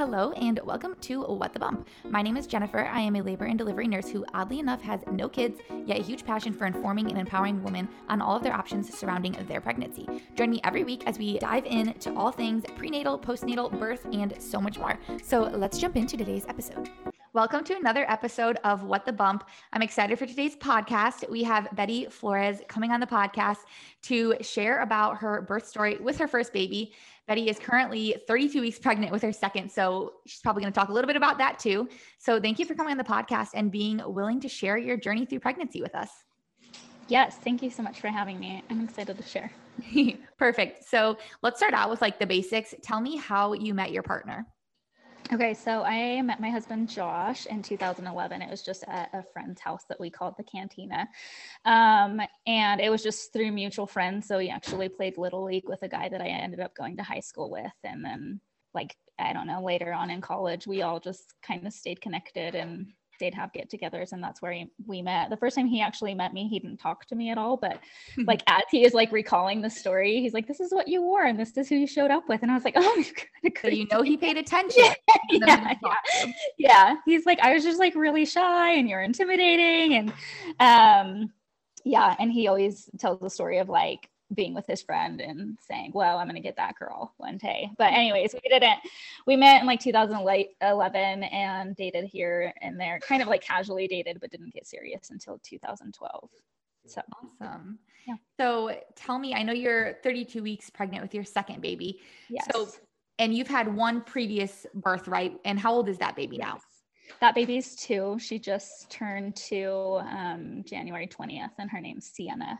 Hello and welcome to What the Bump. My name is Jennifer. I am a labor and delivery nurse who, oddly enough, has no kids, yet a huge passion for informing and empowering women on all of their options surrounding their pregnancy. Join me every week as we dive into all things prenatal, postnatal, birth, and so much more. So let's jump into today's episode. Welcome to another episode of What the Bump. I'm excited for today's podcast. We have Betty Flores coming on the podcast to share about her birth story with her first baby. Betty is currently 32 weeks pregnant with her second. So she's probably going to talk a little bit about that too. So thank you for coming on the podcast and being willing to share your journey through pregnancy with us. Yes, thank you so much for having me. I'm excited to share. Perfect. So let's start out with like the basics. Tell me how you met your partner. Okay, so I met my husband Josh in 2011. It was just at a friend's house that we called the Cantina. Um, and it was just through mutual friends. So he actually played Little League with a guy that I ended up going to high school with. And then, like, I don't know, later on in college, we all just kind of stayed connected and they'd have get-togethers and that's where he, we met. The first time he actually met me he didn't talk to me at all but like as he is like recalling the story he's like this is what you wore and this is who you showed up with. And i was like oh so you know he paid attention. Yeah, yeah, yeah he's like i was just like really shy and you're intimidating and um yeah and he always tells the story of like being with his friend and saying, well, I'm going to get that girl one day. But anyways, we didn't, we met in like 2011 and dated here and there, kind of like casually dated, but didn't get serious until 2012. So awesome. Yeah. So tell me, I know you're 32 weeks pregnant with your second baby. Yes. So, and you've had one previous birth, right? And how old is that baby yes. now? That baby's two. She just turned two um, January 20th, and her name's Sienna.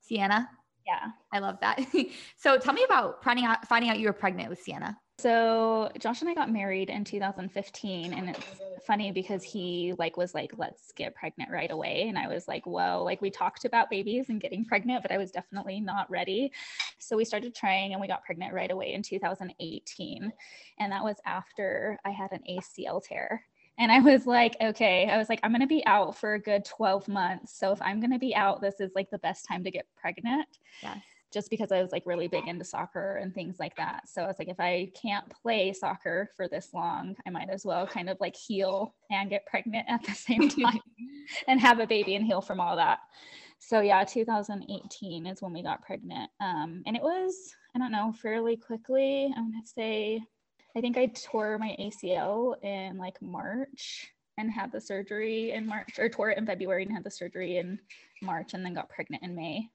Sienna? Yeah. I love that. so tell me about finding out finding out you were pregnant with Sienna. So Josh and I got married in 2015 and it's funny because he like was like let's get pregnant right away and I was like whoa like we talked about babies and getting pregnant but I was definitely not ready. So we started trying and we got pregnant right away in 2018 and that was after I had an ACL tear. And I was like, okay, I was like, I'm going to be out for a good 12 months. So if I'm going to be out, this is like the best time to get pregnant. Yes. Just because I was like really big into soccer and things like that. So I was like, if I can't play soccer for this long, I might as well kind of like heal and get pregnant at the same time and have a baby and heal from all that. So yeah, 2018 is when we got pregnant. Um, and it was, I don't know, fairly quickly. I'm going to say I think I tore my ACL in like March and had the surgery in March or tore it in February and had the surgery in March and then got pregnant in May.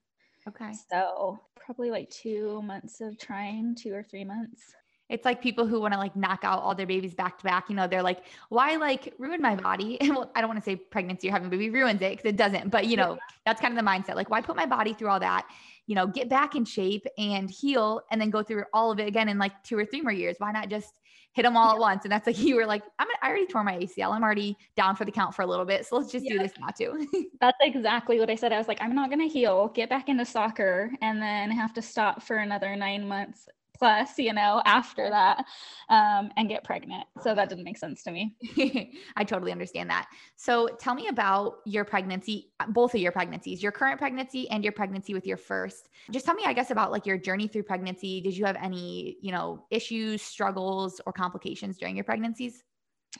Okay. So probably like two months of trying, two or three months. It's like people who want to like knock out all their babies back to back. You know, they're like, why like ruin my body? well, I don't want to say pregnancy or having a baby ruins it because it doesn't. But you know, yeah. that's kind of the mindset. Like, why put my body through all that? you know, get back in shape and heal and then go through all of it again in like two or three more years. Why not just hit them all yeah. at once? And that's like you were like, I'm I already tore my ACL. I'm already down for the count for a little bit. So let's just yeah. do this now too. that's exactly what I said. I was like, I'm not gonna heal, get back into soccer, and then have to stop for another nine months plus, you know, after that um, and get pregnant. So that didn't make sense to me. I totally understand that. So tell me about your pregnancy, both of your pregnancies, your current pregnancy and your pregnancy with your first. Just tell me, I guess, about like your journey through pregnancy. Did you have any, you know, issues, struggles, or complications during your pregnancies?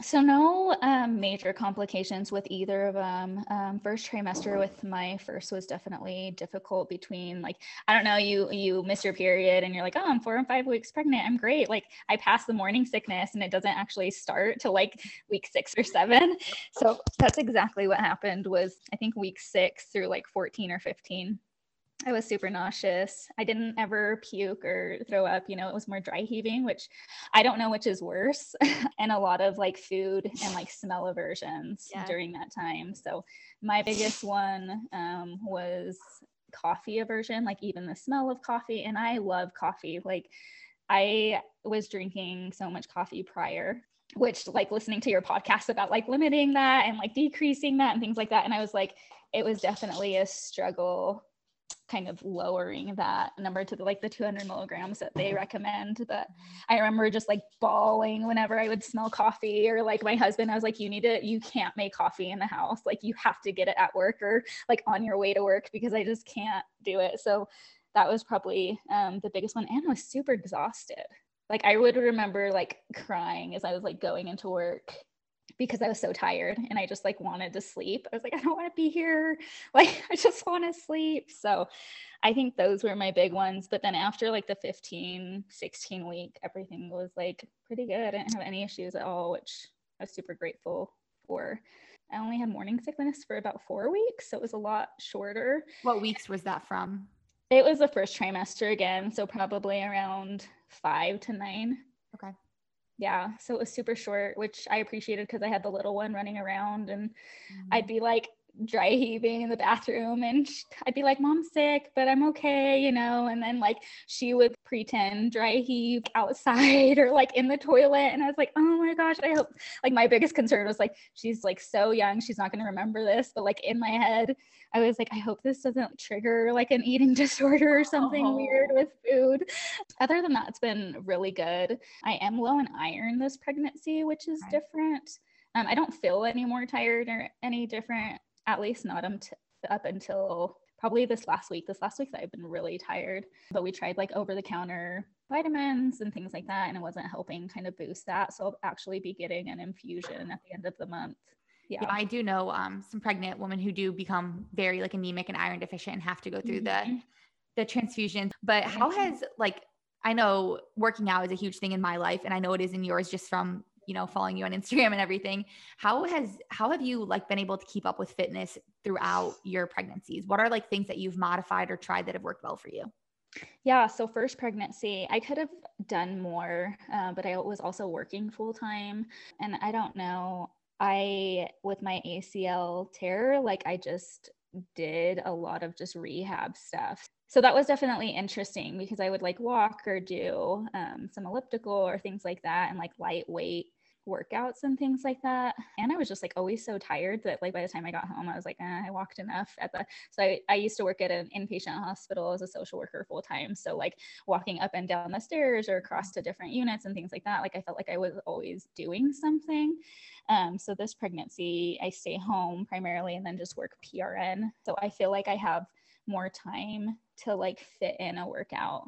So no um, major complications with either of them um, first trimester with my first was definitely difficult between like i don't know you you miss your period and you're like oh i'm four and five weeks pregnant. I'm great. Like i passed the morning sickness and it doesn't actually start till like week six or seven. So that's exactly what happened was i think week six through like 14 or 15 I was super nauseous. I didn't ever puke or throw up. You know, it was more dry heaving, which I don't know which is worse, and a lot of like food and like smell aversions yeah. during that time. So, my biggest one um, was coffee aversion, like even the smell of coffee. And I love coffee. Like, I was drinking so much coffee prior which like listening to your podcast about like limiting that and like decreasing that and things like that and i was like it was definitely a struggle kind of lowering that number to the, like the 200 milligrams that they recommend. But I remember just like bawling whenever I would smell coffee or like my husband, I was like, you need to, you can't make coffee in the house. Like you have to get it at work or like on your way to work because I just can't do it. So that was probably um, the biggest one and I was super exhausted. Like I would remember like crying as I was like going into work because I was so tired and I just like wanted to sleep. I was like, I don't want to be here. Like, I just want to sleep. So I think those were my big ones. But then after like the 15, 16 week, everything was like pretty good. I didn't have any issues at all, which I was super grateful for. I only had morning sickness for about four weeks. So it was a lot shorter. What weeks was that from? It was the first trimester again. So probably around five to nine. Okay yeah so it was super short which i appreciated because i had the little one running around and mm-hmm. i'd be like dry heaving in the bathroom and I'd be like, Mom's sick, but I'm okay, you know. And then like she would pretend dry heave outside or like in the toilet. And I was like, oh my gosh, I hope like my biggest concern was like, she's like so young, she's not gonna remember this. But like in my head, I was like, I hope this doesn't trigger like an eating disorder or something oh. weird with food. Other than that, it's been really good. I am low in iron this pregnancy, which is different. Um, I don't feel any more tired or any different at least not up until probably this last week. This last week I've been really tired, but we tried like over the counter vitamins and things like that, and it wasn't helping kind of boost that. So I'll actually be getting an infusion at the end of the month. Yeah. yeah I do know um, some pregnant women who do become very like anemic and iron deficient and have to go through mm-hmm. the the transfusions. But how has like I know working out is a huge thing in my life, and I know it is in yours just from you know following you on instagram and everything how has how have you like been able to keep up with fitness throughout your pregnancies? What are like things that you've modified or tried that have worked well for you? Yeah so first pregnancy i could have done more uh, but i was also working full time and i don't know i with my acl tear like i just did a lot of just rehab stuff. So that was definitely interesting because I would like walk or do um, some elliptical or things like that and like lightweight workouts and things like that. And I was just like always so tired that like by the time I got home, I was like, eh, I walked enough at the. So I, I used to work at an inpatient hospital as a social worker full time. So like walking up and down the stairs or across to different units and things like that, like I felt like I was always doing something. Um, so this pregnancy, I stay home primarily and then just work PRN. So I feel like I have more time to like fit in a workout,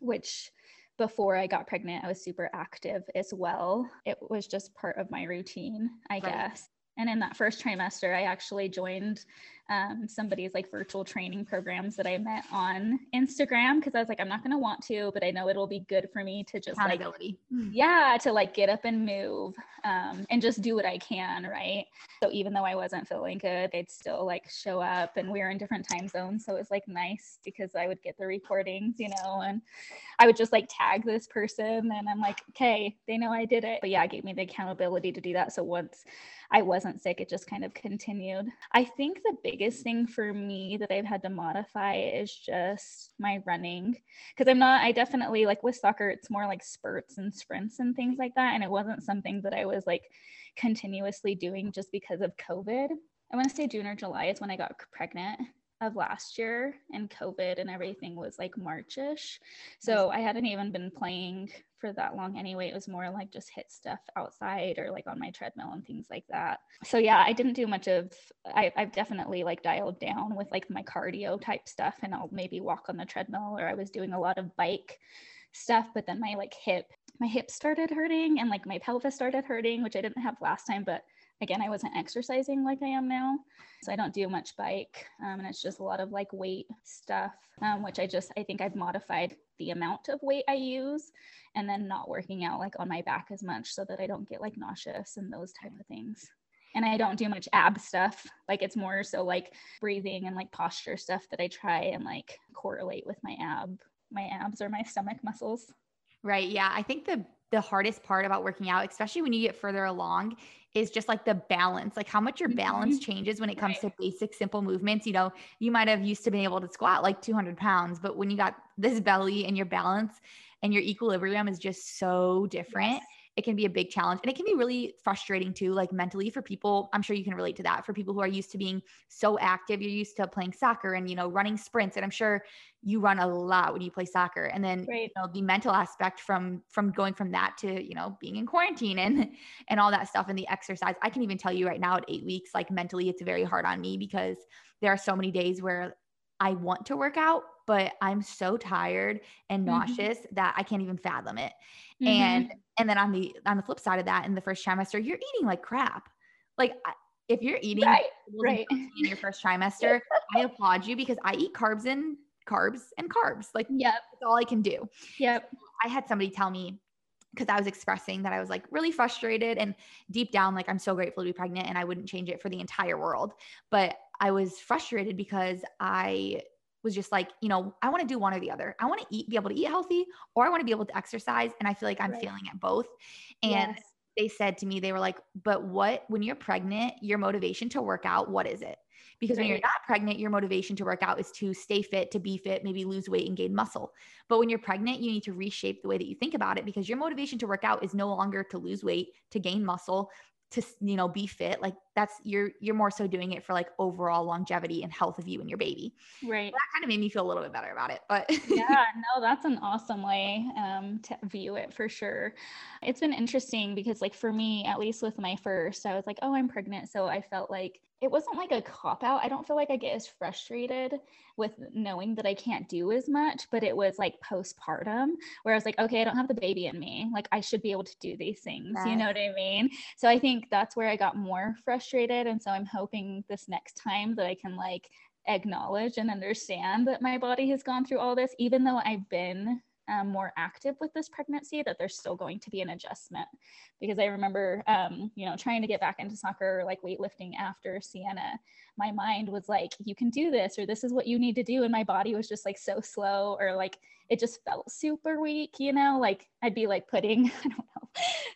which before I got pregnant, I was super active as well. It was just part of my routine, I right. guess. And in that first trimester, I actually joined um, somebody's like virtual training programs that I met on Instagram because I was like, I'm not going to want to, but I know it'll be good for me to just like, yeah, to like get up and move um, and just do what I can. Right. So even though I wasn't feeling good, they'd still like show up and we were in different time zones. So it was like nice because I would get the recordings, you know, and I would just like tag this person and I'm like, okay, they know I did it. But yeah, it gave me the accountability to do that. So once I wasn't sick, it just kind of continued. I think the biggest thing for me that I've had to modify is just my running. Because I'm not, I definitely like with soccer, it's more like spurts and sprints and things like that. And it wasn't something that I was like continuously doing just because of COVID. I want to say June or July is when I got pregnant of last year and COVID and everything was like Marchish. So I hadn't even been playing for that long anyway. It was more like just hit stuff outside or like on my treadmill and things like that. So yeah, I didn't do much of I, I've definitely like dialed down with like my cardio type stuff and I'll maybe walk on the treadmill or I was doing a lot of bike stuff, but then my like hip, my hips started hurting and like my pelvis started hurting, which I didn't have last time, but again, I wasn't exercising like I am now. So I don't do much bike. Um, and it's just a lot of like weight stuff, um, which I just, I think I've modified the amount of weight I use and then not working out like on my back as much so that I don't get like nauseous and those type of things. And I don't do much ab stuff. Like it's more so like breathing and like posture stuff that I try and like correlate with my ab, my abs or my stomach muscles. Right. Yeah. I think the the hardest part about working out, especially when you get further along, is just like the balance, like how much your balance mm-hmm. changes when it comes right. to basic, simple movements. You know, you might have used to be able to squat like 200 pounds, but when you got this belly and your balance and your equilibrium is just so different. Yes it can be a big challenge and it can be really frustrating too like mentally for people. I'm sure you can relate to that for people who are used to being so active. You're used to playing soccer and you know running sprints and i'm sure you run a lot when you play soccer. And then right. you know the mental aspect from from going from that to you know being in quarantine and and all that stuff and the exercise. I can even tell you right now at eight weeks like mentally it's very hard on me because there are so many days where i want to work out but I'm so tired and Mhm. nauseous that I can't even fathom it. Mhm. And and then on the on the flip side of that, in the first trimester, you're eating like crap. Like if you're eating right, right. in your first trimester, I applaud you because I eat carbs and carbs and carbs. Like Yep. that's all I can do. Yep. I had somebody tell me because I was expressing that I was like really frustrated and deep down, like I'm so grateful to be pregnant and I wouldn't change it for the entire world. But I was frustrated because I was just like, you know, I want to do one or the other. I want to eat, be able to eat healthy, or I want to be able to exercise. And I feel like I'm Right. feeling at both. And Yes. they said to me, they were like, but what, when you're pregnant, your motivation to work out, what is it? Because when you're not pregnant, your motivation to work out is to stay fit, to be fit, maybe lose weight and gain muscle. But when you're pregnant, you need to reshape the way that you think about it because your motivation to work out is no longer to lose weight, to gain muscle, to you know be fit. Like that's you're you're more so doing it for like overall longevity and health of you and your baby. Right. That kind of made me feel a little bit better about it. But yeah, no, that's an awesome way um, to view it for sure. It's been interesting because, like, for me, at least with my first, I was like, oh, I'm pregnant. So I felt like it wasn't like a cop out. I don't feel like I get as frustrated with knowing that I can't do as much, but it was like postpartum where I was like, okay, I don't have the baby in me. Like, I should be able to do these things. You know what I mean? So I think that's where I got more frustrated. And so I'm hoping this next time that I can, like, acknowledge and understand that my body has gone through all this, even though I've been um, more active with this pregnancy, that there's still going to be an adjustment. Because I remember, um, you know, trying to get back into soccer, or like weightlifting after Sienna, my mind was like, you can do this, or this is what you need to do. And my body was just like so slow, or like it just felt super weak, you know, like I'd be like putting, I don't know,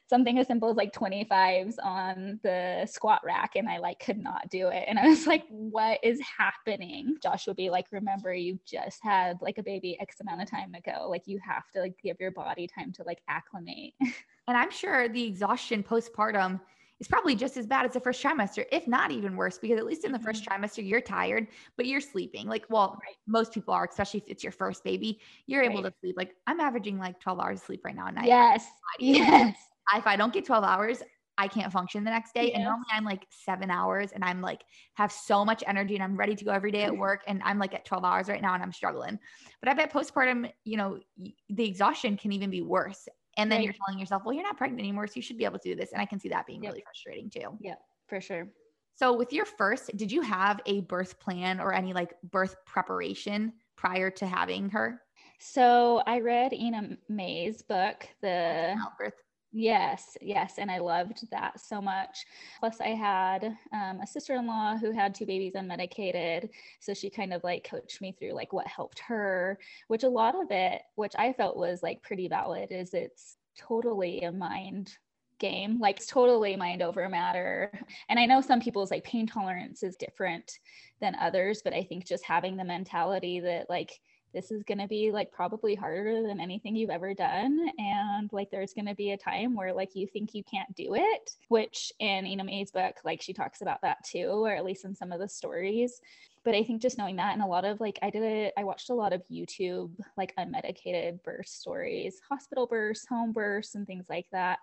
something as simple as like 25s on the squat rack and I like could not do it. And I was like, what is happening? Josh would be like, remember, you just had like a baby X amount of time ago. Like you have to like give your body time to like acclimate. and I'm sure the exhaustion postpartum is probably just as bad as the first trimester, if not even worse, because at least in the first mm-hmm. trimester, you're tired, but you're sleeping. Like, well, Right. most people are, especially if it's your first baby, you're able to sleep. Like, I'm averaging like 12 hours of sleep right now. And I, yes. Yes. if I don't get 12 hours, I can't function the next day. And normally I'm like seven hours and I'm like have so much energy and I'm ready to go every day at mm-hmm. work. And I'm like at 12 hours right now and I'm struggling. But I bet postpartum, you know, the exhaustion can even be worse. And then Right. you're telling yourself, well, you're not pregnant anymore. So you should be able to do this. And I can see that being Yep. really frustrating too. Yeah, for sure. So with your first, did you have a birth plan or any like birth preparation prior to having her? So I read Ina May's book, the Childbirth. Yes, yes. And I loved that so much. Plus, I had um, a sister in law who had two babies unmedicated. So she kind of like coached me through like what helped her, which a lot of it, which I felt was like pretty valid, is it's totally a mind game like it's totally mind over matter and i know some people's like pain tolerance is different than others but i think just having the mentality that like this is going to be like probably harder than anything you've ever done and like there's going to be a time where like you think you can't do it which in Ina May's book like she talks about that too or at least in some of the stories. But I think just knowing that and a lot of like I did it I watched a lot of YouTube like unmedicated birth stories hospital births home births and things like that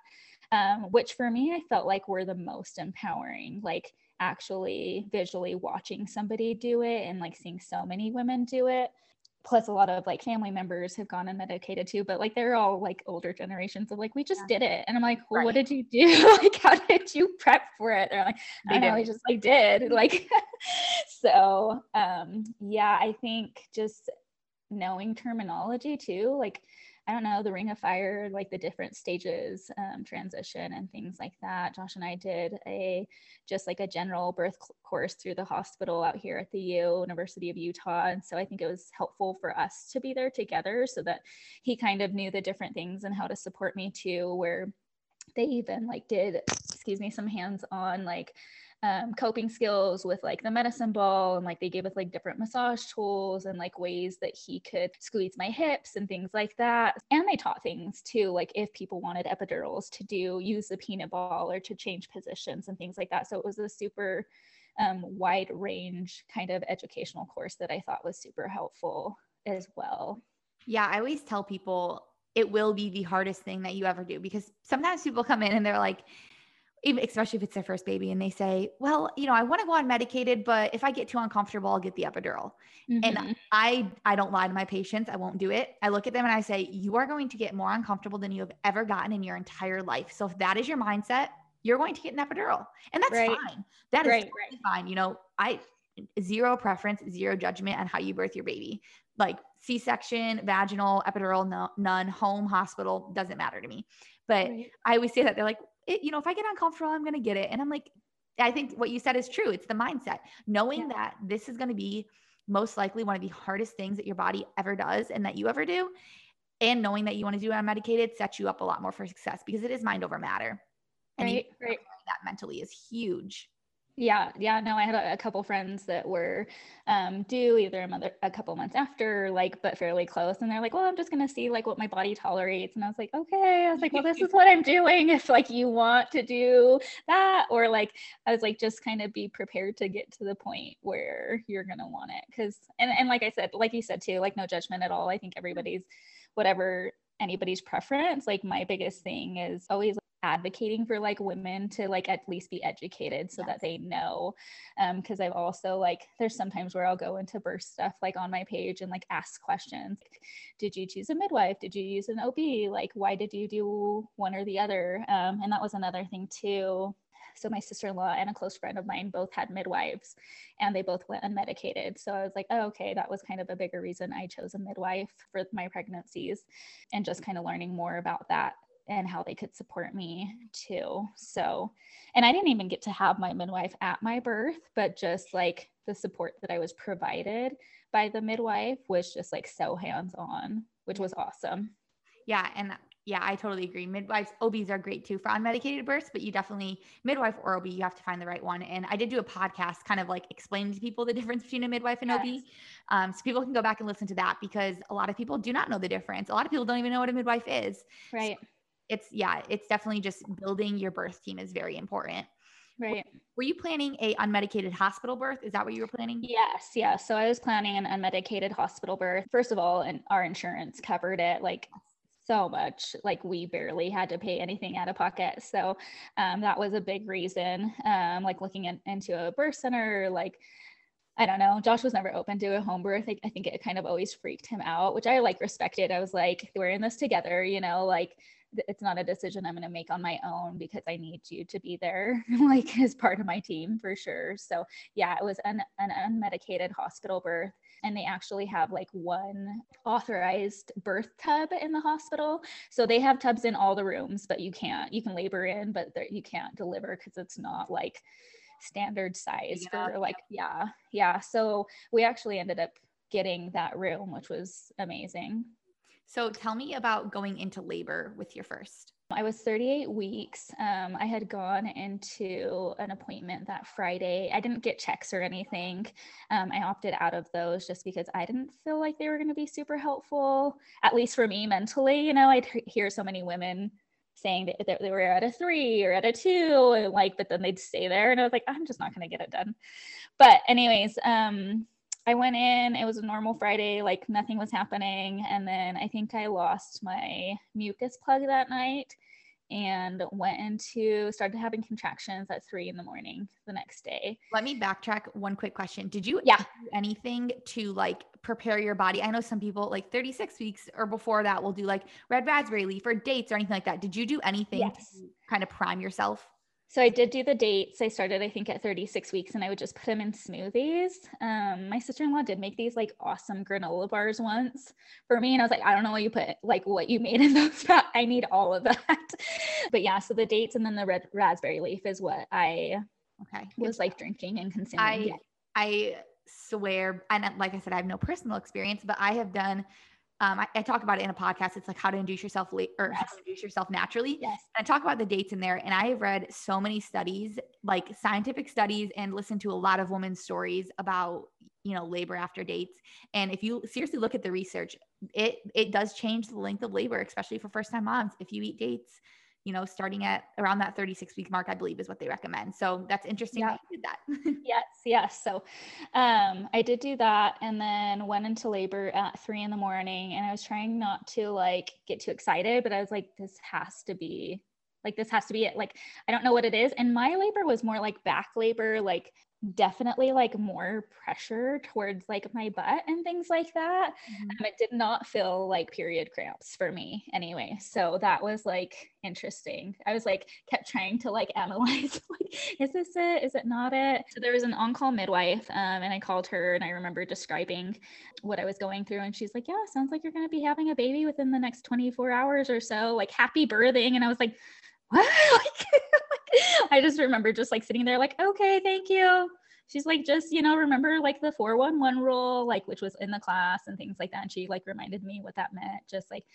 um, which for me I felt like were the most empowering like actually visually watching somebody do it and like seeing so many women do it plus a lot of like family members have gone unmedicated too but like they're all like older generations of like we just Yeah. did it. And i'm like well what did you do? Like how did you prep for it? They're like i They know we just like did. Like so um yeah i think just knowing terminology too like i don't know the ring of fire like the different stages um, transition and things like that josh and i did a just like a general birth course through the hospital out here at the U University of Utah. And so I think it was helpful for us to be there together so that he kind of knew the different things and how to support me too, where they even like did, excuse me, some hands on like um, coping skills with like the medicine ball and like they gave us like different massage tools and like ways that he could squeeze my hips and things like that. And they taught things too like if people wanted epidurals to do use the peanut ball or to change positions and things like that. So it was a super um, wide range kind of educational course that i thought was super helpful as well. Yeah, I always tell people it will be the hardest thing that you ever do because sometimes people come in and they're like, even especially if it's their first baby and they say, well, you know, I want to go on medicated, but if I get too uncomfortable, I'll get the epidural. Mm-hmm. And I I don't lie to my patients. I won't do it. I look at them and I say, you are going to get more uncomfortable than you have ever gotten in your entire life. So if that is your mindset, you're going to get an epidural. And that's right. fine. That is right, right. fine. You know, I zero preference, zero judgment on how you birth your baby. Like C-section, vaginal, epidural, no, none, home, hospital, doesn't matter to me. But. I always say that they're like, it, you know, if I get uncomfortable, I'm going to get it. And I'm like, I think what you said is true. It's the mindset, knowing yeah. that this is going to be most likely one of the hardest things that your body ever does and that you ever do. And knowing that you want to do it unmedicated sets you up a lot more for success because it is mind over matter. And right, right. that mentally is huge. Yeah, yeah. No, I had a, a couple friends that were um, due either a, mother, a couple months after, like, but fairly close. And they're like, well, I'm just to see like what my body tolerates. And I was like, okay. I was like, well, this is what I'm doing. If like you want to do that, or like, I was like, just kind of be prepared to get to the point where you're to want it. Cause, and, and like I said, like you said too, like no judgment at all. I think everybody's, whatever anybody's preference, like my biggest thing is always advocating for like women to like at least be educated so yes. that they know um because i've also like there's sometimes where i'll go into birth stuff like on my page and like ask questions did you choose a midwife? Did you use an ob like why did you do one or the other? Um and that was another thing too. So my sister-in-law and a close friend of mine both had midwives and they both went unmedicated. So i was like oh, okay that was kind of a bigger reason i chose a midwife for my pregnancies and just kind of learning more about that and how they could support me too. So, and I didn't even get to have my midwife at my birth, but just like the support that I was provided by the midwife was just like so hands on, which was awesome. Yeah. And yeah, I totally agree. Midwives, OBs are great too for unmedicated births, but you definitely, midwife or OB, you have to find the right one. And I did do a podcast kind of like explaining to people the difference between a midwife and yes. OB. Um, so people can go back and listen to that because a lot of people do not know the difference. A lot of people don't even know what a midwife is. Right. So it's yeah, it's definitely just building your birth team is very important. Right. Were you planning a unmedicated hospital birth? Is that what you were planning? Yes, yes. So I was planning an unmedicated hospital birth. First of all, and our insurance covered it like so much. Like we barely had to pay anything out of pocket. So um, that was a big reason. Um, like looking in, into a birth center, like I don't know. Josh was never open to a home birth. I, I think it kind of always freaked him out, which I like respected. I was like, we're in this together, you know, like it's not a decision I'm going to make on my own because I need you to be there, like as part of my team for sure. So, yeah, it was an, an unmedicated hospital birth. And they actually have like one authorized birth tub in the hospital. So they have tubs in all the rooms, but you can't, you can labor in, but you can't deliver because it's not like standard size yeah. for like, yeah, yeah. So we actually ended up getting that room, which was amazing. So tell me about going into labor with your first. I was 38 weeks. Um, I had gone into an appointment that Friday. I didn't get checks or anything. Um, I opted out of those just because I didn't feel like they were going to be super helpful, at least for me mentally. You know, I'd hear so many women saying that they were at a three or at a two, and like, but then they'd stay there. And I was like, I'm just not going to get it done. But, anyways, um, I went in, it was a normal Friday, like nothing was happening. And then I think I lost my mucus plug that night and went into started having contractions at three in the morning the next day. Let me backtrack one quick question. Did you yeah. do anything to like prepare your body? I know some people like 36 weeks or before that will do like red raspberry leaf or dates or anything like that. Did you do anything yes. to kind of prime yourself? So I did do the dates. I started, I think, at 36 weeks, and I would just put them in smoothies. Um, my sister-in-law did make these like awesome granola bars once for me, and I was like, I don't know what you put, like what you made in those. I need all of that. but yeah, so the dates and then the red raspberry leaf is what I okay was like drinking and consuming. I yeah. I swear, and like I said, I have no personal experience, but I have done um, I, I, talk about it in a podcast. It's like how to induce yourself late or yes. how to induce yourself naturally. Yes. And I talk about the dates in there. And I have read so many studies, like scientific studies, and listened to a lot of women's stories about, you know, labor after dates. And if you seriously look at the research, it it does change the length of labor, especially for first time moms. If you eat dates, you know, starting at around that 36 week mark, I believe is what they recommend. So that's interesting yeah. that you did that. yes, yes. So um, I did do that and then went into labor at three in the morning and I was trying not to like get too excited, but I was like, this has to be Like this has to be it. Like I don't know what it is. And my labor was more like back labor, like definitely like more pressure towards like my butt and things like that. Mm-hmm. Um, it did not feel like period cramps for me anyway. So that was like interesting. I was like kept trying to like analyze like is this it? Is it not it? So there was an on-call midwife um, and I called her and I remember describing what I was going through and she's like, "Yeah, sounds like you're going to be having a baby within the next 24 hours or so. Like happy birthing." And I was like, "What?" I just remember just like sitting there, like, okay, thank you. She's like, just, you know, remember like the 411 rule, like, which was in the class and things like that. And she like reminded me what that meant, just like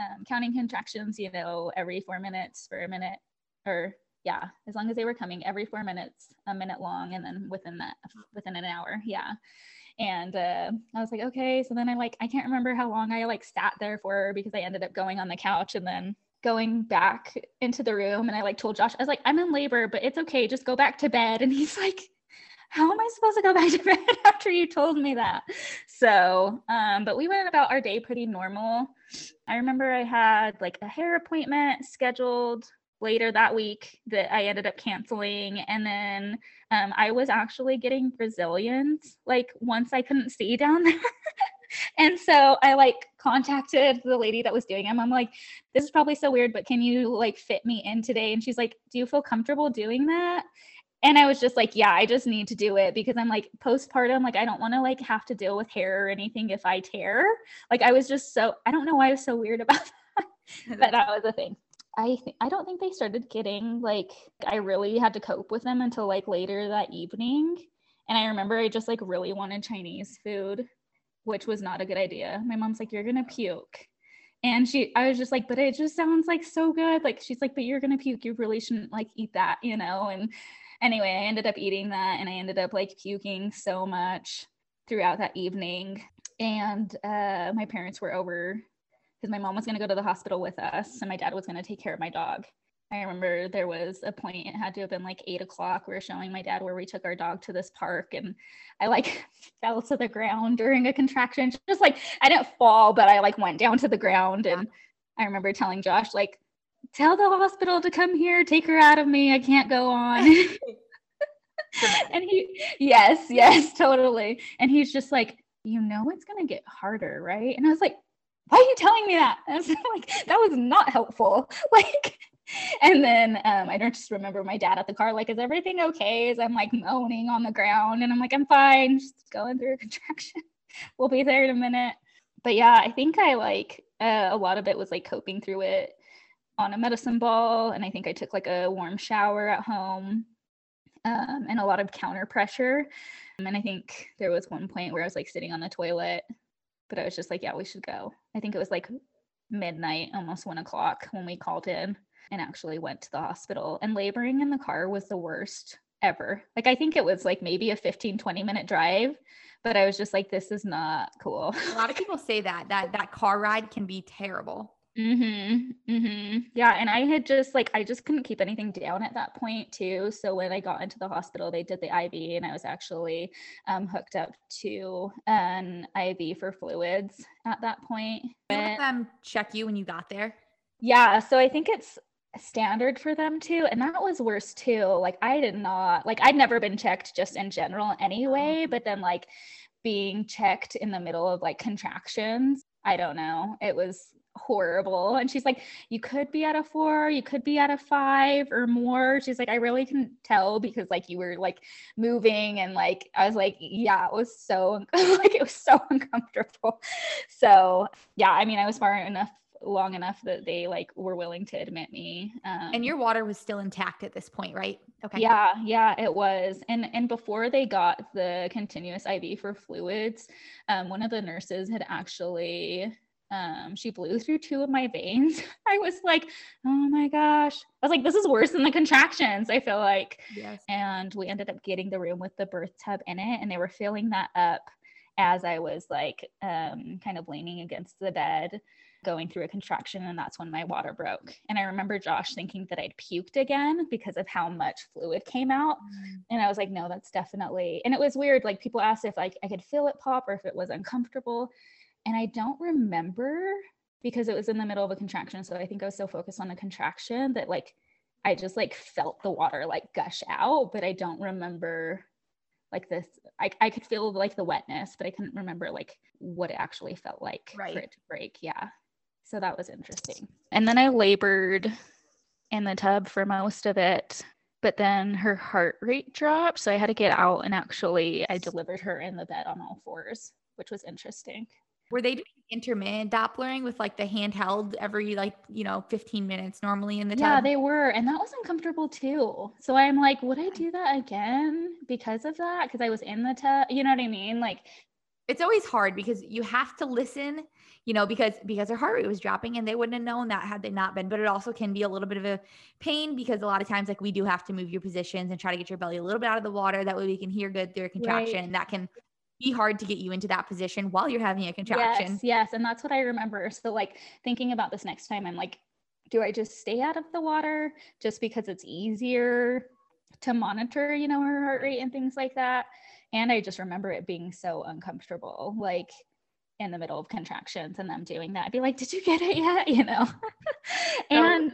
um, counting contractions, you know, every four minutes for a minute or yeah, as long as they were coming every four minutes, a minute long, and then within that, within an hour. Yeah. And uh, I was like, okay. So then I like, I can't remember how long I like sat there for because I ended up going on the couch and then going back into the room and I like told Josh, I was like, I'm in labor, but it's okay. Just go back to bed. And he's like, how am I supposed to go back to bed after you told me that? So, um, but we went about our day pretty normal. I remember I had like a hair appointment scheduled later that week that I ended up canceling. And then um, I was actually getting Brazilians like once I couldn't see down there. And so I like contacted the lady that was doing them. I'm like, this is probably so weird, but can you like fit me in today? And she's like, do you feel comfortable doing that? And I was just like, yeah, I just need to do it because I'm like postpartum, like I don't want to like have to deal with hair or anything if I tear. Like I was just so I don't know why I was so weird about that. but that was a thing. I th- I don't think they started getting like I really had to cope with them until like later that evening. And I remember I just like really wanted Chinese food which was not a good idea. My mom's like, You're gonna puke. And she, I was just like, But it just sounds like so good. Like, she's like, But you're gonna puke. You really shouldn't like eat that, you know? And anyway, I ended up eating that and I ended up like puking so much throughout that evening. And uh, my parents were over because my mom was going to go to the hospital with us and my dad was going to take care of my dog. I remember there was a point, it had to have been like eight o'clock. We were showing my dad where we took our dog to this park, and I like fell to the ground during a contraction. Just like I didn't fall, but I like went down to the ground. And I remember telling Josh, like, tell the hospital to come here, take her out of me. I can't go on. and he, yes, yes, totally. And he's just like, you know, it's going to get harder, right? And I was like, why are you telling me that? And I was like, that was not helpful. Like, and then um, I don't just remember my dad at the car, like, is everything okay? As I'm like moaning on the ground and I'm like, I'm fine, just going through a contraction. we'll be there in a minute. But yeah, I think I like uh, a lot of it was like coping through it on a medicine ball. And I think I took like a warm shower at home um, and a lot of counter pressure. And I think there was one point where I was like sitting on the toilet, but I was just like, yeah, we should go. I think it was like midnight, almost one o'clock when we called in and actually went to the hospital. And laboring in the car was the worst ever. Like, I think it was like maybe a 15, 20 minute drive, but I was just like, this is not cool. a lot of people say that, that that car ride can be terrible. Mhm. Mhm. Yeah, and I had just like I just couldn't keep anything down at that point too. So when I got into the hospital, they did the IV and I was actually um, hooked up to an IV for fluids at that point. Did them check you when you got there? Yeah, so I think it's standard for them too and that was worse too. Like i did not like i'd never been checked just in general anyway mm-hmm. but then like being checked in the middle of like contractions i don't know. It was horrible. And she's like you could be at a four you could be at a five or more. She's like i really can tell because like you were like moving and like i was like yeah it was so like it was so uncomfortable. So yeah i mean i was far enough long enough that they like were willing to admit me. Um, and your water was still intact at this point, right? Okay. Yeah, yeah, it was. And and before they got the continuous IV for fluids, um, one of the nurses had actually um, she blew through two of my veins. I was like, oh my gosh. I was like, this is worse than the contractions, I feel like. Yes. And we ended up getting the room with the birth tub in it, and they were filling that up as I was like um, kind of leaning against the bed going through a contraction and that's when my water broke. And i remember josh thinking that i'd puked again because of how much fluid came out. Mm. and i was like no that's definitely and it was weird like people asked if like i could feel it pop or if it was uncomfortable. And i don't remember because it was in the middle of a contraction so i think i was so focused on the contraction that like I just like felt the water like gush out, but I don't remember like this. I, I could feel like the wetness, but I couldn't remember like what it actually felt like right. for it to break. Yeah. So that was interesting. And then I labored in the tub for most of it, but then her heart rate dropped. So I had to get out and actually I delivered her in the bed on all fours, which was interesting. Were they doing intermittent Dopplering with like the handheld every like, you know, 15 minutes normally in the tub? Yeah, they were. And that was uncomfortable too. So I'm like, would I do that again because of that? Because I was in the tub. You know what I mean? Like, it's always hard because you have to listen you know because because her heart rate was dropping and they wouldn't have known that had they not been but it also can be a little bit of a pain because a lot of times like we do have to move your positions and try to get your belly a little bit out of the water that way we can hear good through a contraction right. and that can be hard to get you into that position while you're having a contraction. Yes, yes. And that's what I remember. So, like, thinking about this next time, I'm like, do I just stay out of the water just because it's easier to monitor, you know, her heart rate and things like that? And I just remember it being so uncomfortable, like in the middle of contractions and them doing that. I'd be like, did you get it yet? You know? and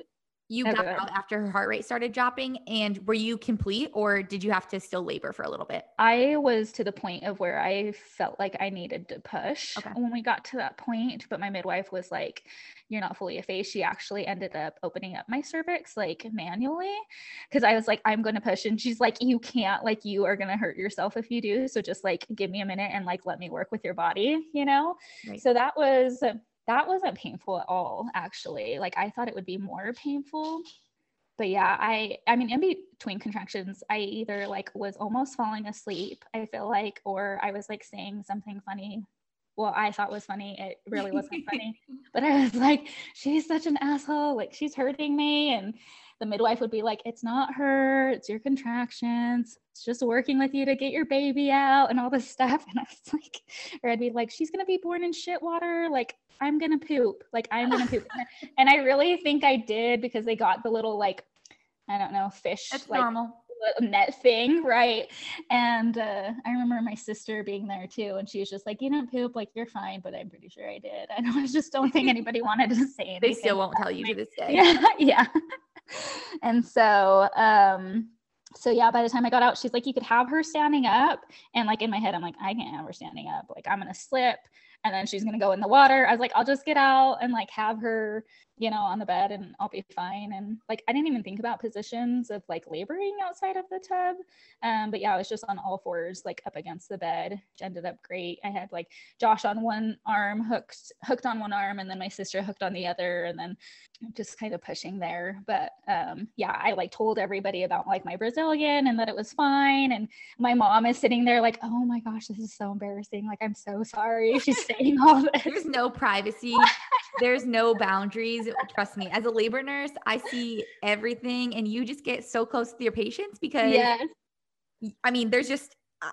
you oh, got out after her heart rate started dropping and were you complete or did you have to still labor for a little bit i was to the point of where i felt like i needed to push okay. when we got to that point but my midwife was like you're not fully effaced she actually ended up opening up my cervix like manually because i was like i'm going to push and she's like you can't like you are going to hurt yourself if you do so just like give me a minute and like let me work with your body you know right. so that was that wasn't painful at all actually. Like i thought it would be more painful but yeah i i mean in between contractions i either like was almost falling asleep i feel like or i was like saying something funny. Well i thought was funny it really wasn't funny but i was like she's such an asshole like she's hurting me and the midwife would be like, it's not her, it's your contractions. It's just working with you to get your baby out and all this stuff. And I was like, or I'd be like, she's going to be born in shit water. Like, I'm going to poop. Like, I'm going to poop. and I really think I did because they got the little, like, I don't know, fish. That's like, normal net thing, right? And uh, I remember my sister being there too, and she was just like, "You didn't poop, like you're fine," but I'm pretty sure I did. And I just don't think anybody wanted to say anything. They still won't tell you to this day. Yeah, yeah and so um so yeah by the time i got out she's like you could have her standing up. And like in my head i'm like i can't have her standing up. Like i'm gonna slip and then she's gonna go in the water i was like i'll just get out and like have her you know, on the bed and I'll be fine. And like, I didn't even think about positions of like laboring outside of the tub. Um, but yeah, I was just on all fours, like up against the bed, which ended up great. I had like Josh on one arm hooked, hooked on one arm, and then my sister hooked on the other, and then just kind of pushing there. But um, yeah, I like told everybody about like my Brazilian and that it was fine. And my mom is sitting there like, oh my gosh, this is so embarrassing. Like, I'm so sorry. She's saying all this. There's no privacy. There's no boundaries trust me, as a labor nurse, I see everything and you just get so close to your patients because yes. I mean, there's just I,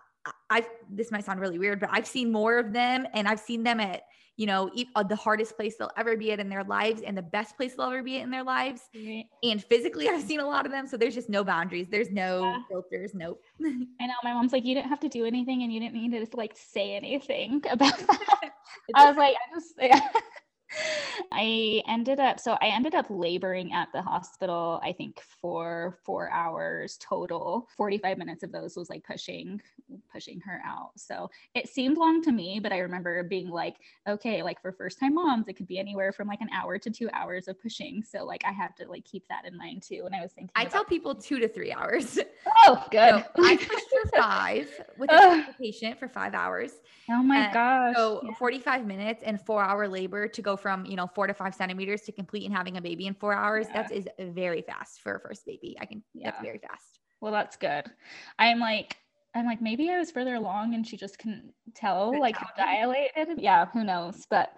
I've this might sound really weird, but I've seen more of them and I've seen them at you know, uh, the hardest place they'll ever be at in their lives and the best place they'll ever be at in their lives. Right. And physically, I've seen a lot of them. So there's just no boundaries. There's no yeah. filters. Nope. I know. My mom's like, you didn't have to do anything and you didn't need to just like say anything about that. I was like, I just, yeah. I ended up, so I ended up laboring at the hospital, I think for four hours total. 45 minutes of those was like pushing, pushing her out. So it seemed long to me, but I remember being like, okay, like for first time moms, it could be anywhere from like an hour to two hours of pushing. So like I have to like keep that in mind too. When I was thinking, I tell people two to three hours. Oh, good. So I pushed for five with a patient for five hours. Oh my gosh. So yeah. 45 minutes and four hour labor to go from, you know, four to five centimeters to complete and having a baby in four hours. Yeah. That is very fast for a first baby. I can, yeah. that's very fast. Well, that's good. I'm like, I'm like, maybe I was further along and she just couldn't tell like how dilated. Yeah, who knows? But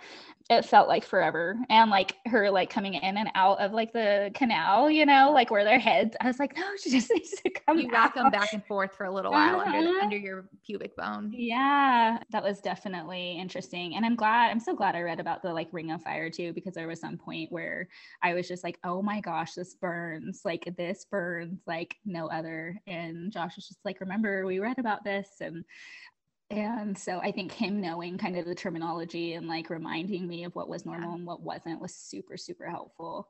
it felt like forever. And like her like coming in and out of like the canal, you know, like where their heads. I was like, no, she just needs to come. You rock them back and forth for a little while uh-huh. under under your pubic bone. Yeah, that was definitely interesting. And I'm glad. I'm so glad I read about the like ring of fire too, because there was some point where I was just like, oh my gosh, this burns. Like this burns like no other. And Josh was just like, remember we read about this and and so i think him knowing kind of the terminology and like reminding me of what was normal and what wasn't was super super helpful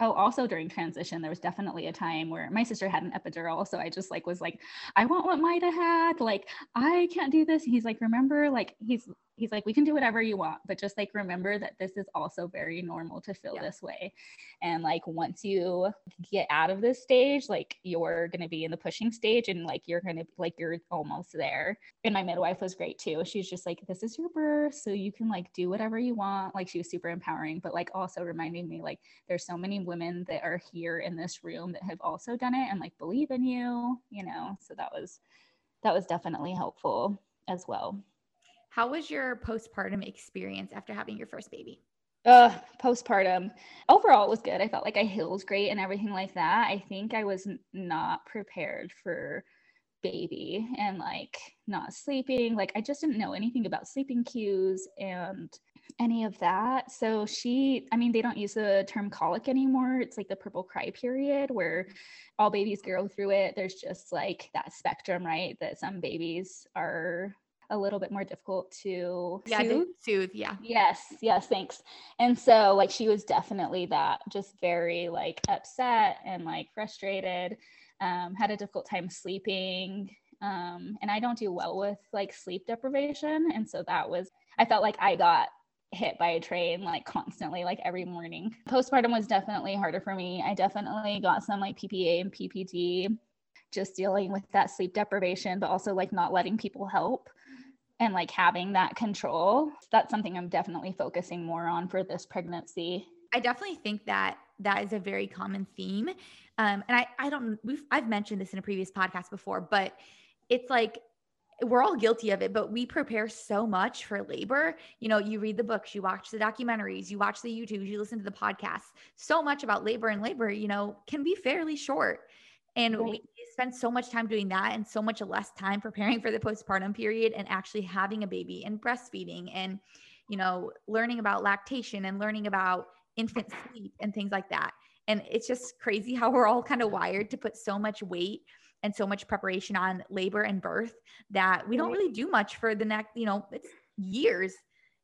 oh also during transition there was definitely a time where my sister had an epidural so i just like was like i want what Maida had like i can't do this. He's like remember like he's he's like we can do whatever you want but just like remember that this is also very normal to feel yeah. this way. And like once you get out of this stage like you're going to be in the pushing stage and like you're going to like you're almost there. And my midwife was great too. She's just like this is your birth so you can like do whatever you want. Like she was super empowering but like also reminding me like there's so many women that are here in this room that have also done it and like believe in you you know so that was that was definitely helpful as well how was your postpartum experience after having your first baby? Uh, postpartum. Overall, it was good. I felt like I healed great and everything like that. I think I was not prepared for baby and like not sleeping. Like I just didn't know anything about sleeping cues and any of that. So she, I mean, they don't use the term colic anymore. It's like the purple cry period where all babies go through it. There's just like that spectrum, right? That some babies are a little bit more difficult to yeah, soothe. soothe. Yeah. Yes. Yes. Thanks. And so, like, she was definitely that, just very like upset and like frustrated. Um, had a difficult time sleeping. Um, and I don't do well with like sleep deprivation. And so that was, I felt like I got hit by a train like constantly, like every morning. Postpartum was definitely harder for me. I definitely got some like PPA and PPD just dealing with that sleep deprivation, but also like not letting people help and like having that control. That's something I'm definitely focusing more on for this pregnancy. I definitely think that that is a very common theme. Um, and I, I don't, we've, I've mentioned this in a previous podcast before, but it's like, we're all guilty of it, but we prepare so much for labor. You know, you read the books, you watch the documentaries, you watch the YouTubes, you listen to the podcasts. So much about labor and labor, you know, can be fairly short. And right. we spend so much time doing that and so much less time preparing for the postpartum period and actually having a baby and breastfeeding and, you know, learning about lactation and learning about infant sleep and things like that. And it's just crazy how we're all kind of wired to put so much weight and so much preparation on labor and birth that we don't really do much for the next, you know, it's years.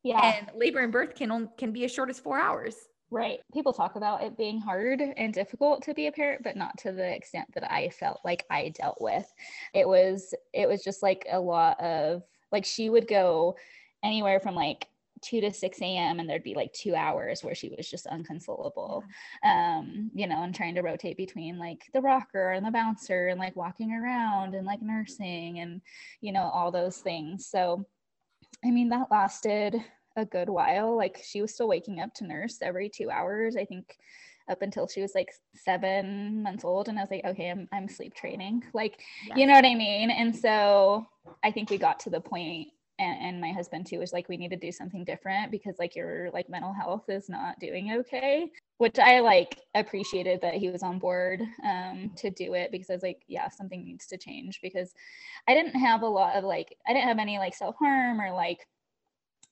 Yeah. And labor and birth can only, can be as short as 4 hours. Right. People talk about it being hard and difficult to be a parent, but not to the extent that I felt like I dealt with. It was it was just like a lot of like she would go anywhere from like 2 to 6 a.m. and there'd be like two hours where she was just unconsolable. Um, you know, and trying to rotate between like the rocker and the bouncer and like walking around and like nursing and, you know, all those things. So I mean that lasted a good while. Like she was still waking up to nurse every two hours, I think up until she was like seven months old. And I was like, okay, I'm, I'm sleep training. Like, yes. you know what I mean? And so I think we got to the point and, and, my husband too was like we need to do something different because like your like mental health is not doing okay which i like appreciated that he was on board um to do it because i was like yeah something needs to change because i didn't have a lot of like i didn't have any like self-harm or like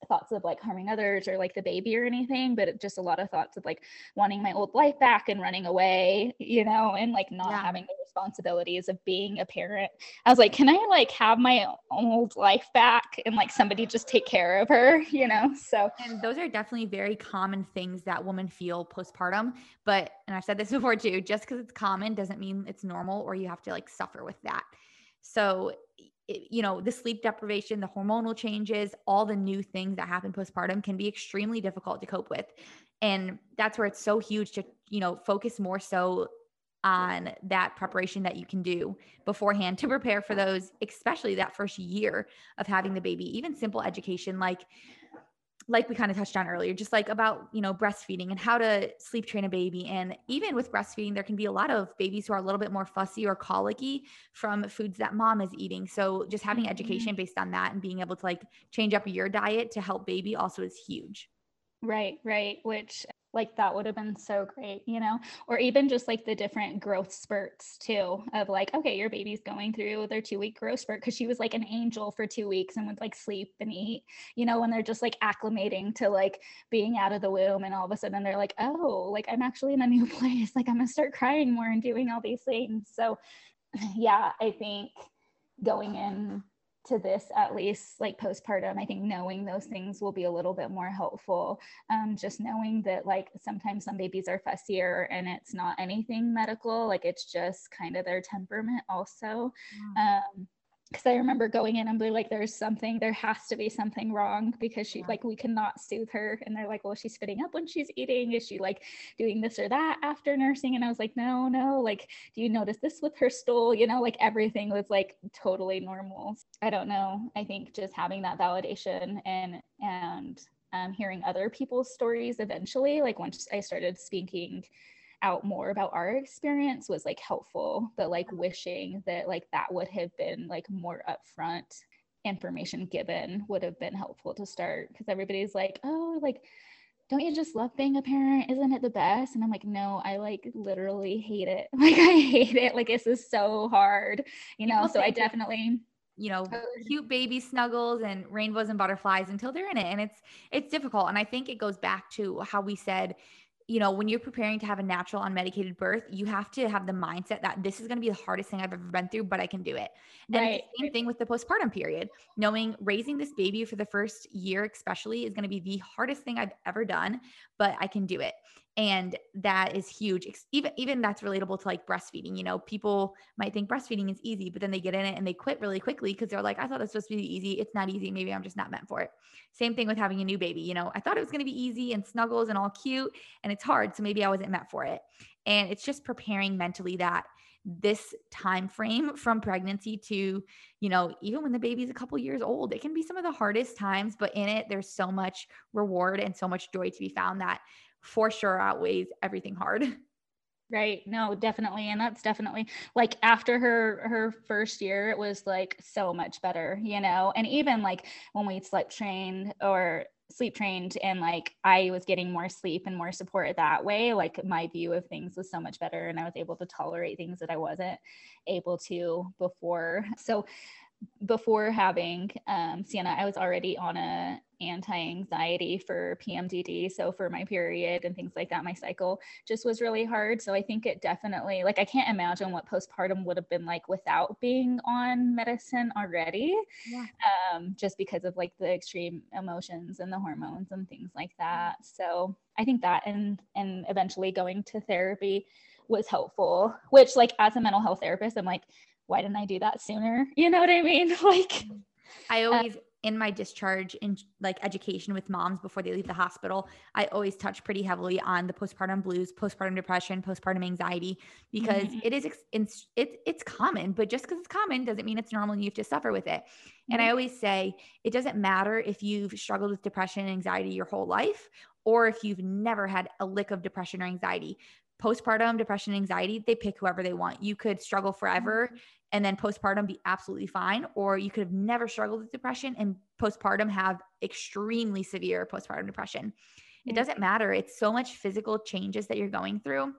thoughts of like harming others or like the baby or anything, but just a lot of thoughts of like wanting my old life back and running away, you know, and like not yeah. having the responsibilities of being a parent. I was like, can I like have my old life back and like somebody just take care of her, you know? So, and those are definitely very common things that women feel postpartum. But, and I've said this before too, just because it's common doesn't mean it's normal or you have to like suffer with that. So, you know, the sleep deprivation, the hormonal changes, all the new things that happen postpartum can be extremely difficult to cope with. And that's where it's so huge to, you know, focus more so on that preparation that you can do beforehand to prepare for those, especially that first year of having the baby. Even simple education like like we kind of touched on earlier, just like about, you know, breastfeeding and how to sleep train a baby. And even with breastfeeding, there can be a lot of babies who are a little bit more fussy or colicky from foods that mom is eating. So just having mm-hmm. education based on that and being able to like change up your diet to help baby also is huge. Right, right. Which like that would have been so great, you know, or even just like the different growth spurts too of like, okay, your baby's going through their two week growth spurt because she was like an angel for two weeks and would like sleep and eat, you know, when they're just like acclimating to like being out of the womb and all of a sudden they're like, oh, like I'm actually in a new place. Like I'm gonna start crying more and doing all these things. So yeah, I think going in to this at least like postpartum i think knowing those things will be a little bit more helpful um, just knowing that like sometimes some babies are fussier and it's not anything medical like it's just kind of their temperament also yeah. um, because I remember going in and be like, there's something, there has to be something wrong because she, like, we cannot soothe her. And they're like, well, she's spitting up when she's eating. Is she like doing this or that after nursing? And I was like, no, no. Like, do you notice this with her stool? You know, like everything was like totally normal. I don't know. I think just having that validation and, and, um, hearing other people's stories eventually, like once I started speaking out more about our experience was like helpful but like wishing that like that would have been like more upfront information given would have been helpful to start. Because everybody's like oh like don't you just love being a parent? Isn't it the best? And i'm like no i like literally hate it. Like i hate it. Like this is so hard you know? So i definitely you know cute baby snuggles and rainbows and butterflies until they're in it and it's it's difficult. And i think it goes back to how we said you know, when you're preparing to have a natural unmedicated birth, you have to have the mindset that this is going to be the hardest thing I've ever been through, but I can do it. And right. the same thing with the postpartum period, knowing raising this baby for the first year, especially, is going to be the hardest thing I've ever done, but I can do it and that is huge even even that's relatable to like breastfeeding you know people might think breastfeeding is easy but then they get in it and they quit really quickly because they're like i thought it was supposed to be easy. It's not easy. Maybe i'm just not meant for it. Same thing with having a new baby you know i thought it was going to be easy and snuggles and all cute and it's hard so maybe i wasn't meant for it. And it's just preparing mentally that this time frame from pregnancy to you know even when the baby's a couple years old it can be some of the hardest times but in it there's so much reward and so much joy to be found that for sure outweighs everything hard. Right. No, definitely. And that's definitely like after her her first year, it was like so much better, you know. And even like when we sleep trained or sleep trained and like I was getting more sleep and more support that way, like my view of things was so much better and I was able to tolerate things that I wasn't able to before. So before having um, Sienna, I was already on a anti-anxiety for PMDD. So for my period and things like that, my cycle just was really hard. So I think it definitely, like, I can't imagine what postpartum would have been like without being on medicine already. Yeah. Um, just because of like the extreme emotions and the hormones and things like that. So I think that and and eventually going to therapy was helpful. Which, like, as a mental health therapist, I'm like why didn't I do that sooner? You know what I mean? like, I uh, always, uh, in my discharge in like education with moms before they leave the hospital, I always touch pretty heavily on the postpartum blues, postpartum depression, postpartum anxiety, because mm-hmm. it is it's it, it's common. But just because it's common doesn't mean it's normal and you have to suffer with it. Mm-hmm. And I always say it doesn't matter if you've struggled with depression and anxiety your whole life, or if you've never had a lick of depression or anxiety postpartum depression anxiety they pick whoever they want. You could struggle forever mm-hmm. and then postpartum be absolutely fine or you could have never struggled with depression and postpartum have extremely severe postpartum depression. It doesn't matter. It's so much physical changes that you're going through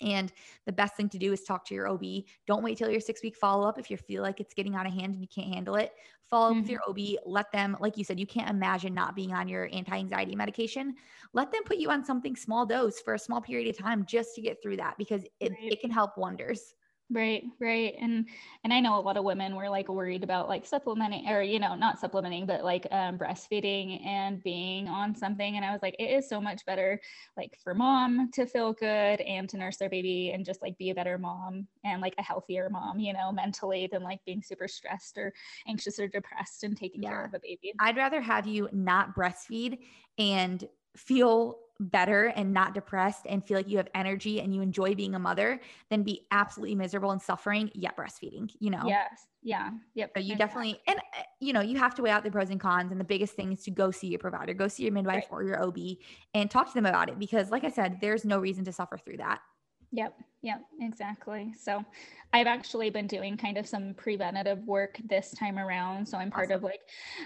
and the best thing to do is talk to your OB. Don't wait till your six week follow up if you feel like it's getting out of hand and you can't handle it. Follow mm-hmm. up with your mm-hmm. OB. Let them, like you said, you can't imagine not being on your anti anxiety medication. Let them put you on something small dose for a small period of time just to get through that because it, right. it can help wonders. Right, right. And and I know a lot of women were like worried about like supplementing or you know, not supplementing, but like um breastfeeding and being on something. And I was like, it is so much better like for mom to feel good and to nurse their baby and just like be a better mom and like a healthier mom, you know, mentally than like being super stressed or anxious or depressed and taking yeah. care of a baby. I'd rather have you not breastfeed and feel better and not depressed and feel like you have energy and you enjoy being a mother than be absolutely miserable and suffering yet breastfeeding you know? Yes. Yeah. Yep. So you definitely and uh, you know you have to weigh out the pros and cons and the biggest thing is to go see your provider go see your midwife right. or your ob and talk to them about it because like i said there's no reason to suffer through that Yep, yep, exactly. So I've actually been doing kind of some preventative work this time around. So I'm part awesome. of like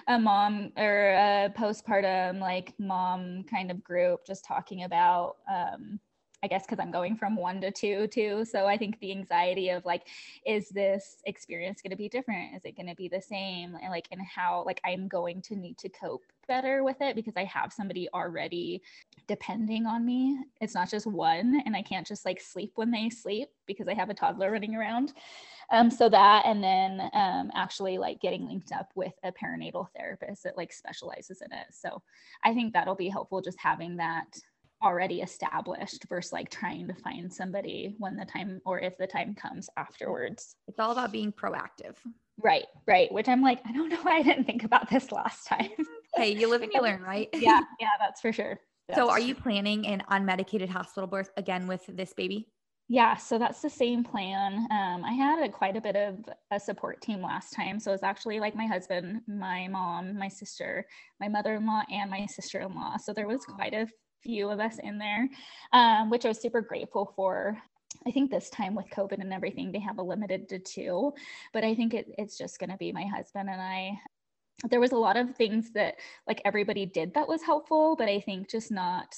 a mom or a postpartum like mom kind of group just talking about um I guess because I'm going from one to two too. So I think the anxiety of like, is this experience going to be different? Is it going to be the same? And like, and how like I'm going to need to cope better with it because I have somebody already depending on me. It's not just one, and I can't just like sleep when they sleep because I have a toddler running around. Um, so that, and then um, actually like getting linked up with a perinatal therapist that like specializes in it. So I think that'll be helpful just having that already established versus like trying to find somebody when the time or if the time comes afterwards. It's all about being proactive. Right, right. Which I'm like, I don't know why I didn't think about this last time. hey, you live and you learn, right? yeah, yeah, that's for sure. That's so are you planning an unmedicated hospital birth again with this baby? Yeah, so that's the same plan. Um, I had a, quite a bit of a support team last time. So it's actually like my husband, my mom, my sister, my mother in law, and my sister in law. So there was quite a few of us in there, um, which I was super grateful for. I think this time with COVID and everything, they have a limited to two, but I think it, it's just going to be my husband and I. There was a lot of things that like everybody did that was helpful, but I think just not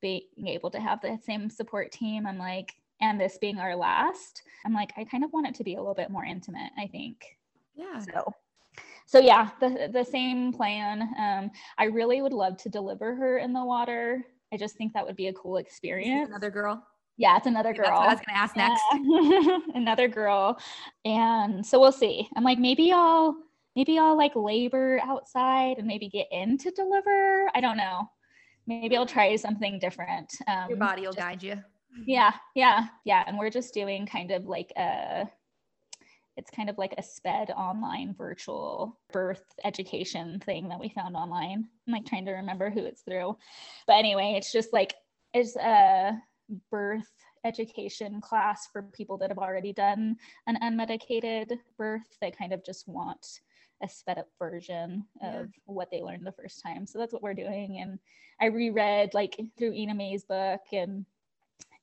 being able to have the same support team. I'm like, and this being our last, I'm like, I kind of want it to be a little bit more intimate, I think. Yeah. So so yeah, the the same plan. Um, I really would love to deliver her in the water. I just think that would be a cool experience. Another girl. Yeah, it's another girl. I was gonna ask next. Another girl, and so we'll see. I'm like, maybe I'll maybe I'll like labor outside and maybe get in to deliver. I don't know. Maybe I'll try something different. Um, Your body will just, guide you. Yeah, yeah, yeah. And we're just doing kind of like a it's kind of like a sped online virtual birth education thing that we found online. I'm like trying to remember who it's through. But anyway, it's just like it's a birth education class for people that have already done an unmedicated birth that kind of just want a sped up version of yeah. what they learned the first time. So that's what we're doing. And I reread like through Ina May's book and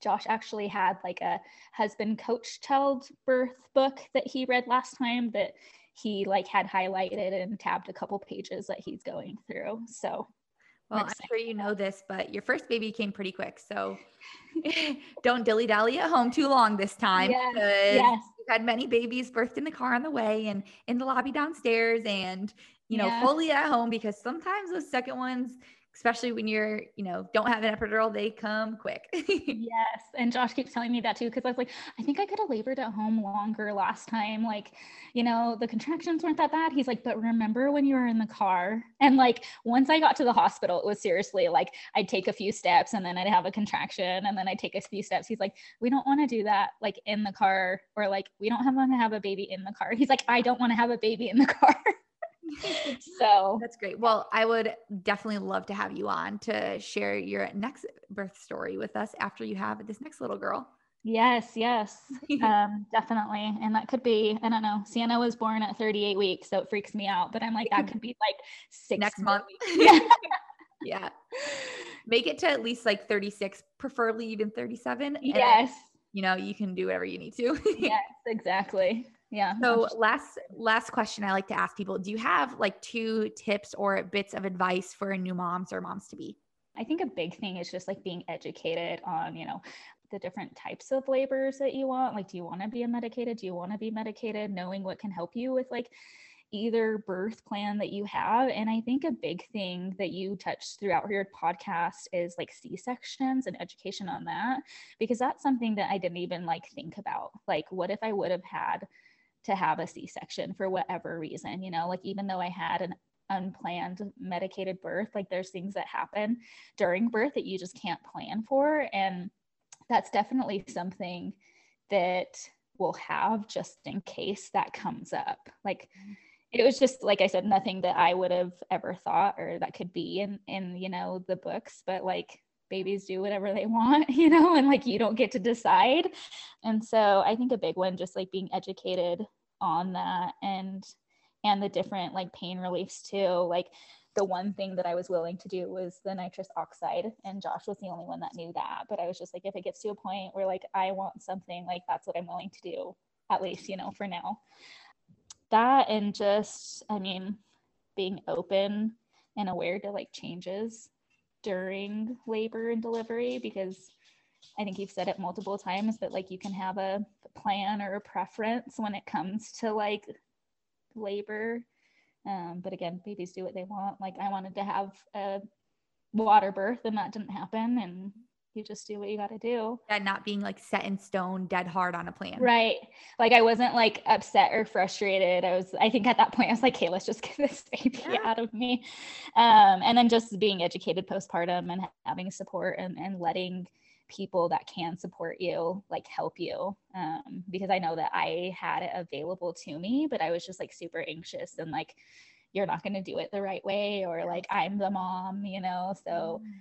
Josh actually had like a husband coach child birth book that he read last time that he like had highlighted and tabbed a couple pages that he's going through. So well, I'm sure you know this, but your first baby came pretty quick. So don't dilly dally at home too long this time. Yes. yes. We've had many babies birthed in the car on the way and in the lobby downstairs and, you know, yeah. fully at home because sometimes those second ones, especially when you're, you know, don't have an epidural, they come quick. yes. And Josh keeps telling me that too, because I was like, I think I could have labored at home longer last time. Like, you know, the contractions weren't that bad. He's like, but remember when you were in the car? And like, once I got to the hospital, it was seriously like, I'd take a few steps and then I'd have a contraction and then I'd take a few steps. He's like, we don't want to do that like in the car or like, we don't want to have a baby in the car. He's like, I don't want to have a baby in the car. so that's great. Well, I would definitely love to have you on to share your next birth story with us after you have this next little girl. Yes, yes, um, definitely. And that could be, I don't know, Sienna was born at 38 weeks, so it freaks me out, but I'm like, that could be like six next month. yeah. yeah. Make it to at least like 36, preferably even 37. Yes. you know, you can do whatever you need to. yes, exactly yeah so last last question i like to ask people do you have like two tips or bits of advice for new moms or moms to be? I think a big thing is just like being educated on you know the different types of labors that you want. Like do you want to be medicated? Do you want to be medicated? Knowing what can help you with like either birth plan that you have. And i think a big thing that you touched throughout your podcast is like c-sections and education on that because that's something that i didn't even like think about. Like what if i would have had to have a C-section for whatever reason, you know, like even though I had an unplanned medicated birth, like there's things that happen during birth that you just can't plan for. And that's definitely something that we'll have just in case that comes up. Like it was just like I said, nothing that I would have ever thought or that could be in in, you know, the books, but like babies do whatever they want, you know, and like you don't get to decide. And so I think a big one, just like being educated on that and and the different like pain reliefs too. Like the one thing that I was willing to do was the nitrous oxide, and Josh was the only one that knew that. But I was just like, if it gets to a point where like I want something, like that's what I'm willing to do, at least, you know, for now. That and just, I mean, being open and aware to like changes during labor and delivery because I think you've said it multiple times that like you can have a plan or a preference when it comes to like labor. Um, but again, babies do what they want. Like I wanted to have a water birth and that didn't happen. And you just do what you got to do. And not being like set in stone, dead hard on a plan. Right. Like I wasn't like upset or frustrated. I was, I think at that point I was like, hey, let's just get this baby yeah. out of me. Um, and then just being educated postpartum and having support and, and letting people that can support you like help you um, because i know that i had it available to me but i was just like super anxious and like you're not going to do it the right way or like i'm the mom you know so mm.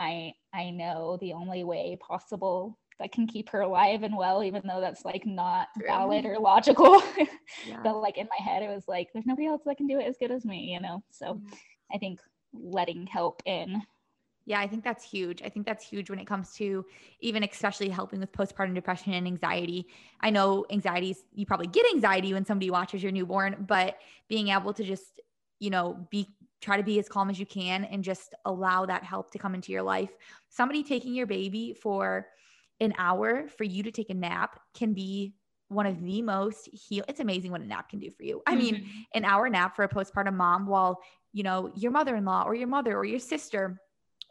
I I know the only way possible that can keep her alive and well, even though that's like not valid or logical. yeah. but like in my head, it was like, there's nobody else that can do it as good as me, you know? So mm-hmm. I think letting help in. Yeah, I think that's huge. I think that's huge when it comes to even especially helping with postpartum depression and anxiety. I know anxieties, you probably get anxiety when somebody watches your newborn, but being able to just, you know, be try to be as calm as you can and just allow that help to come into your life. Somebody taking your baby for an hour for you to take a nap can be one of the most heal it's amazing what a nap can do for you. I mean, mm-hmm. an hour nap for a postpartum mom while, you know, your mother-in-law or your mother or your sister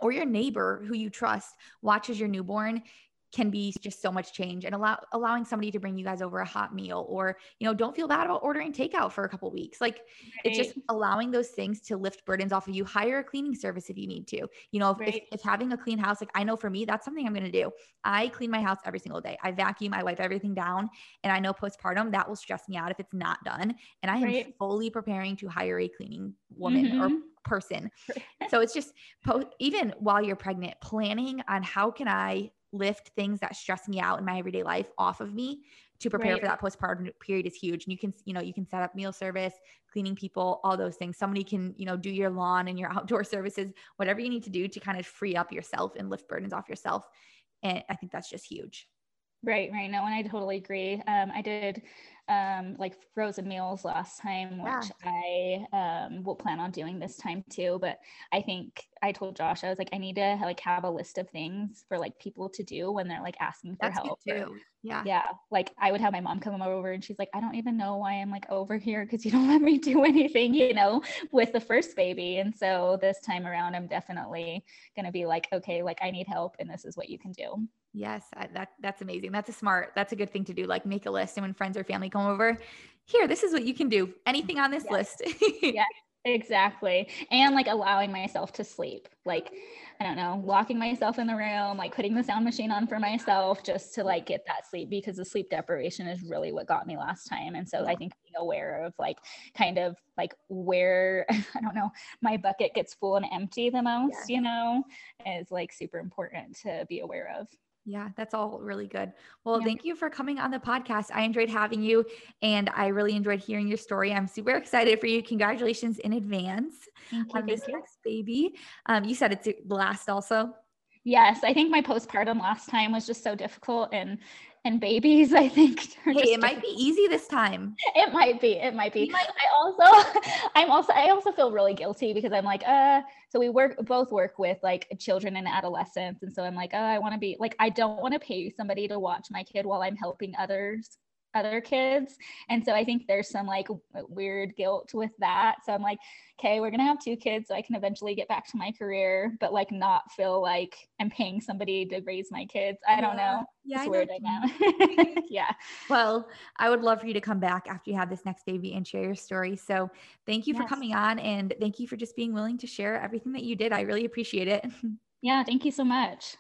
or your neighbor who you trust watches your newborn can be just so much change and allow allowing somebody to bring you guys over a hot meal or you know don't feel bad about ordering takeout for a couple weeks like right. it's just allowing those things to lift burdens off of you hire a cleaning service if you need to you know if, right. if, if, having a clean house like i know for me that's something i'm going to do i clean my house every single day i vacuum i wipe everything down and i know postpartum that will stress me out if it's not done and i am right. fully preparing to hire a cleaning woman mm-hmm. or person so it's just po- even while you're pregnant planning on how can i lift things that stress me out in my everyday life off of me to prepare right. for that postpartum period is huge. And you can, you know, you can set up meal service, cleaning people, all those things. Somebody can, you know, do your lawn and your outdoor services, whatever you need to do to kind of free up yourself and lift burdens off yourself. And I think that's just huge. Right, right. No, and I totally agree. Um, I did um, like frozen meals last time, which yeah. I um, will plan on doing this time too. But I think I told Josh, I was like, I need to like have a list of things for like people to do when they're like asking for That's help. Or, yeah. Yeah. Like I would have my mom come over and she's like, I don't even know why I'm like over here because you don't let me do anything, you know, with the first baby. And so this time around, I'm definitely going to be like, okay, like I need help and this is what you can do. Yes, I, that that's amazing. That's a smart. That's a good thing to do. Like make a list, and when friends or family come over, here, this is what you can do. Anything on this yes. list. yeah, exactly. And like allowing myself to sleep. Like I don't know, locking myself in the room, like putting the sound machine on for myself, just to like get that sleep because the sleep deprivation is really what got me last time. And so. I think being aware of like kind of like where I don't know my bucket gets full and empty the most, yeah. you know, is like super important to be aware of. Yeah, that's all really good. Well, yeah. thank you for coming on the podcast. I enjoyed having you and I really enjoyed hearing your story. I'm super excited for you. Congratulations in advance thank you, on this next baby. Um, you said it's last also. Yes, I think my postpartum last time was just so difficult and and babies i think hey, it might be easy this time. It might be it might be. Might- i also i'm also i also feel really guilty because i'm like uh so we work both work with like children and adolescents and so i'm like oh i want to be like i don't want to pay somebody to watch my kid while i'm helping others other kids. And so I think there's some like weird guilt with that. So I'm like, okay, we're going to have two kids so I can eventually get back to my career, but like not feel like I'm paying somebody to raise my kids. I don't know. Yeah, it's weird dynamic. yeah. Well, I would love for you to come back after you have this next baby and share your story. So thank you yes. for coming on and thank you for just being willing to share everything that you did. I really appreciate it. yeah, thank you so much.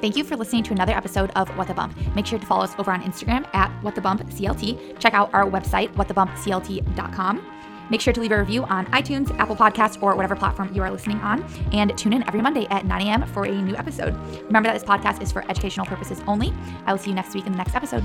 Thank you for listening to another episode of What the Bump. Make sure to follow us over on Instagram at What the Bump CLT. Check out our website, whatthebumpclt.com. Make sure to leave a review on iTunes, Apple Podcasts, or whatever platform you are listening on. And tune in every Monday at 9 a.m. for a new episode. Remember that this podcast is for educational purposes only. I will see you next week in the next episode.